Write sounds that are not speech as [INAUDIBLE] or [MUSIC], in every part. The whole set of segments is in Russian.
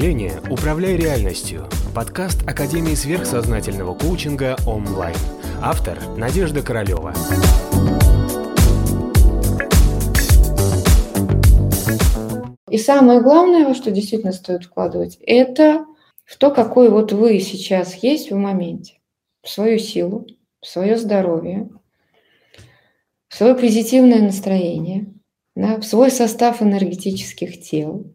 мышления «Управляй реальностью» – подкаст Академии сверхсознательного коучинга онлайн. Автор – Надежда Королева. И самое главное, во что действительно стоит вкладывать, это в то, какой вот вы сейчас есть в моменте. В свою силу, в свое здоровье, в свое позитивное настроение, да, в свой состав энергетических тел,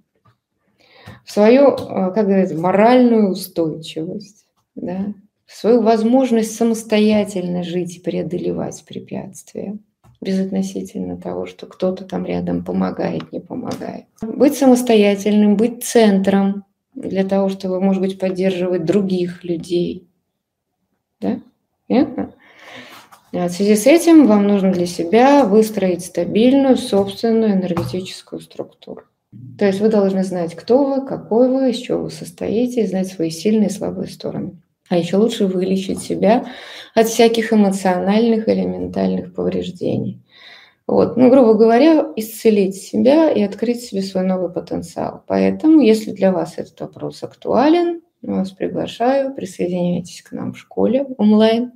в свою, э, как говорится, моральную устойчивость, да, в свою возможность самостоятельно жить и преодолевать препятствия, безотносительно того, что кто-то там рядом помогает, не помогает. Быть самостоятельным, быть центром для того, чтобы, может быть, поддерживать других людей. Да? Понятно? В связи с этим вам нужно для себя выстроить стабильную собственную энергетическую структуру. То есть вы должны знать, кто вы, какой вы, из чего вы состоите, и знать свои сильные и слабые стороны. А еще лучше вылечить себя от всяких эмоциональных или ментальных повреждений. Вот. Ну, грубо говоря, исцелить себя и открыть себе свой новый потенциал. Поэтому, если для вас этот вопрос актуален, вас приглашаю, присоединяйтесь к нам в школе онлайн.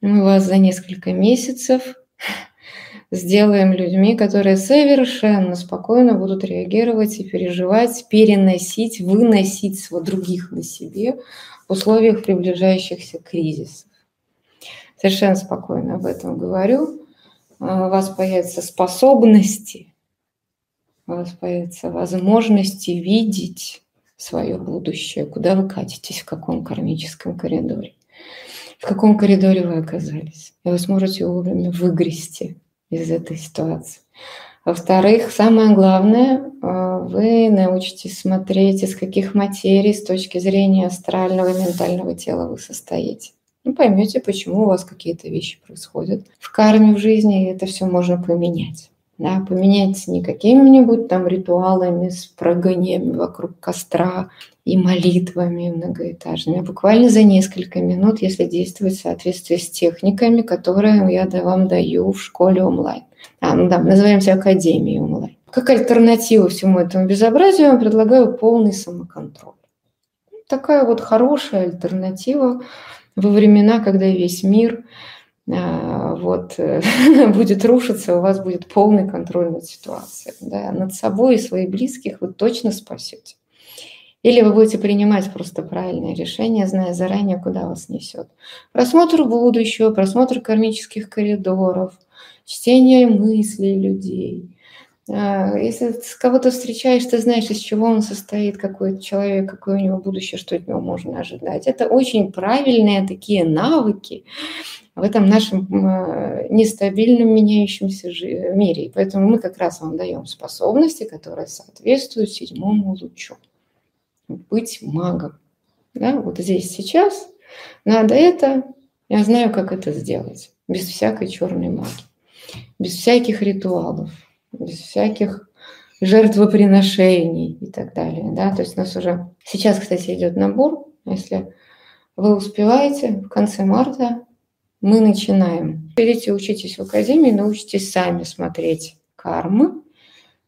Мы вас за несколько месяцев сделаем людьми, которые совершенно спокойно будут реагировать и переживать, переносить, выносить своих других на себе в условиях приближающихся кризисов. Совершенно спокойно об этом говорю. А, у вас появятся способности, у вас появятся возможности видеть свое будущее, куда вы катитесь, в каком кармическом коридоре, в каком коридоре вы оказались. И вы сможете вовремя выгрести из этой ситуации. Во-вторых, самое главное, а, вы научитесь смотреть, из каких материй с точки зрения астрального и ментального тела вы состоите. Ну, поймете, почему у вас какие-то вещи происходят в карме в жизни, и это все можно поменять. Да, поменять не какими-нибудь там ритуалами с прогонями вокруг костра и молитвами многоэтажными, а буквально за несколько минут, если действовать в соответствии с техниками, которые я вам даю в школе онлайн. А, ну да, называемся Академией онлайн. Как альтернативу всему этому безобразию я вам предлагаю полный самоконтроль. Такая вот хорошая альтернатива во времена, когда весь мир вот, [LAUGHS] будет рушиться, у вас будет полный контроль над ситуацией. Да? Над собой и своих близких вы точно спасете. Или вы будете принимать просто правильное решение, зная заранее, куда вас несет. Просмотр будущего, просмотр кармических коридоров, чтение мыслей людей – а, если с кого-то встречаешь, ты знаешь, из чего он состоит, какой человек, какое у него будущее, что от него можно ожидать. Это очень правильные такие навыки в этом нашем а, нестабильном меняющемся мире. И поэтому мы как раз вам даем способности, которые соответствуют седьмому лучу. Быть магом. Да? Вот здесь сейчас надо это, я знаю, как это сделать, без всякой черной магии, без всяких ритуалов, без всяких жертвоприношений и так далее. Да? То есть у нас уже сейчас, кстати, идет набор. Если вы успеваете, в конце марта мы начинаем. Идите учитесь в академии, научитесь сами смотреть кармы,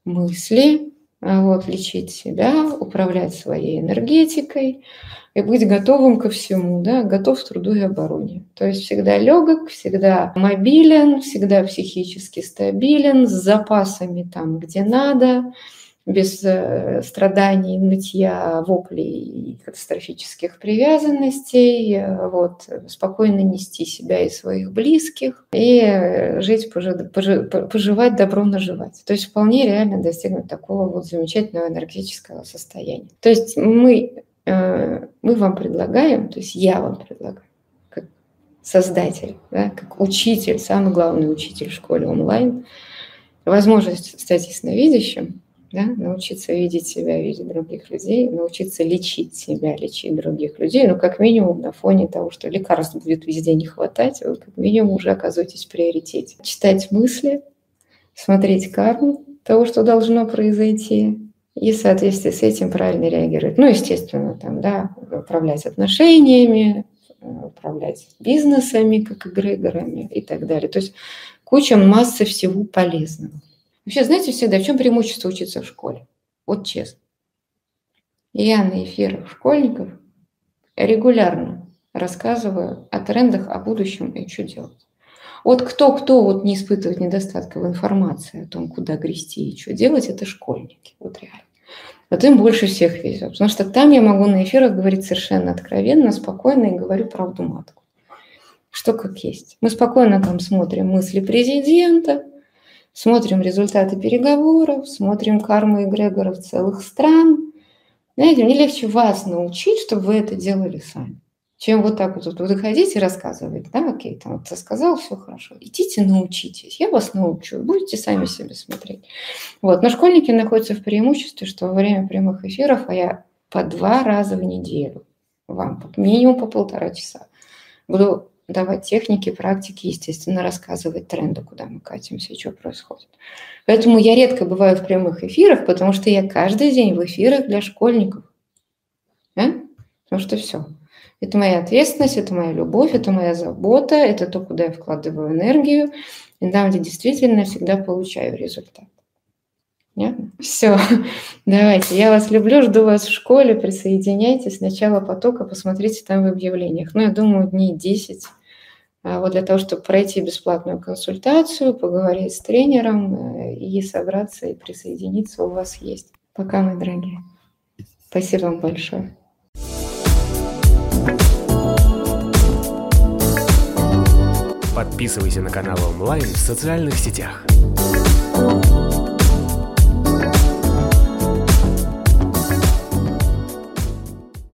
мысли, вот, лечить себя, управлять своей энергетикой, и быть готовым ко всему, да, готов к труду и обороне. То есть всегда легок, всегда мобилен, всегда психически стабилен, с запасами там, где надо, без э, страданий, нытья, воплей и катастрофических привязанностей, э, вот, спокойно нести себя и своих близких и жить, поживать, добро наживать. То есть вполне реально достигнуть такого вот замечательного энергетического состояния. То есть мы Э, мы вам предлагаем, то есть я вам предлагаю, как создатель, да, как учитель, самый главный учитель в школе онлайн, возможность стать ясновидящим, да, научиться видеть себя, видеть других людей, научиться лечить себя, лечить других людей, ну, как минимум на фоне того, что лекарств будет везде не хватать, вы как минимум уже оказываетесь в приоритете. Читать мысли, смотреть карму того, что должно произойти, и в соответствии с этим правильно реагировать. Ну, естественно, там, да, управлять отношениями, управлять бизнесами, как эгрегорами и так далее. То есть куча массы всего полезного. Вообще, знаете всегда, в чем преимущество учиться в школе? Вот честно. Я на эфирах школьников регулярно рассказываю о трендах, о будущем и что делать. Вот кто-кто вот не испытывает недостатка в информации о том, куда грести и что делать, это школьники. Вот реально. Вот им больше всех везет. Потому что там я могу на эфирах говорить совершенно откровенно, спокойно и говорю правду матку. Что как есть. Мы спокойно там смотрим мысли президента, смотрим результаты переговоров, смотрим карму эгрегоров целых стран. Знаете, мне легче вас научить, чтобы вы это делали сами чем вот так вот, вот выходить и рассказывать, да, окей, там вот сказал, все хорошо, идите научитесь, я вас научу, будете сами себе смотреть. Вот, но школьники находятся в преимуществе, что во время прямых эфиров, а я по два раза в неделю вам, минимум по полтора часа, буду давать техники, практики, естественно, рассказывать тренды, куда мы катимся и что происходит. Поэтому я редко бываю в прямых эфирах, потому что я каждый день в эфирах для школьников. Да? Потому что все. Это моя ответственность, это моя любовь, это моя забота, это то, куда я вкладываю энергию, и там, где действительно всегда получаю результат. Понятно? Все. [LAUGHS] Давайте. Я вас люблю, жду вас в школе. Присоединяйтесь. Начало потока. Посмотрите там в объявлениях. Ну, я думаю, дней 10. А вот для того, чтобы пройти бесплатную консультацию, поговорить с тренером э, и собраться и присоединиться у вас есть. Пока, мои дорогие. Спасибо вам большое. Подписывайся на канал онлайн в социальных сетях.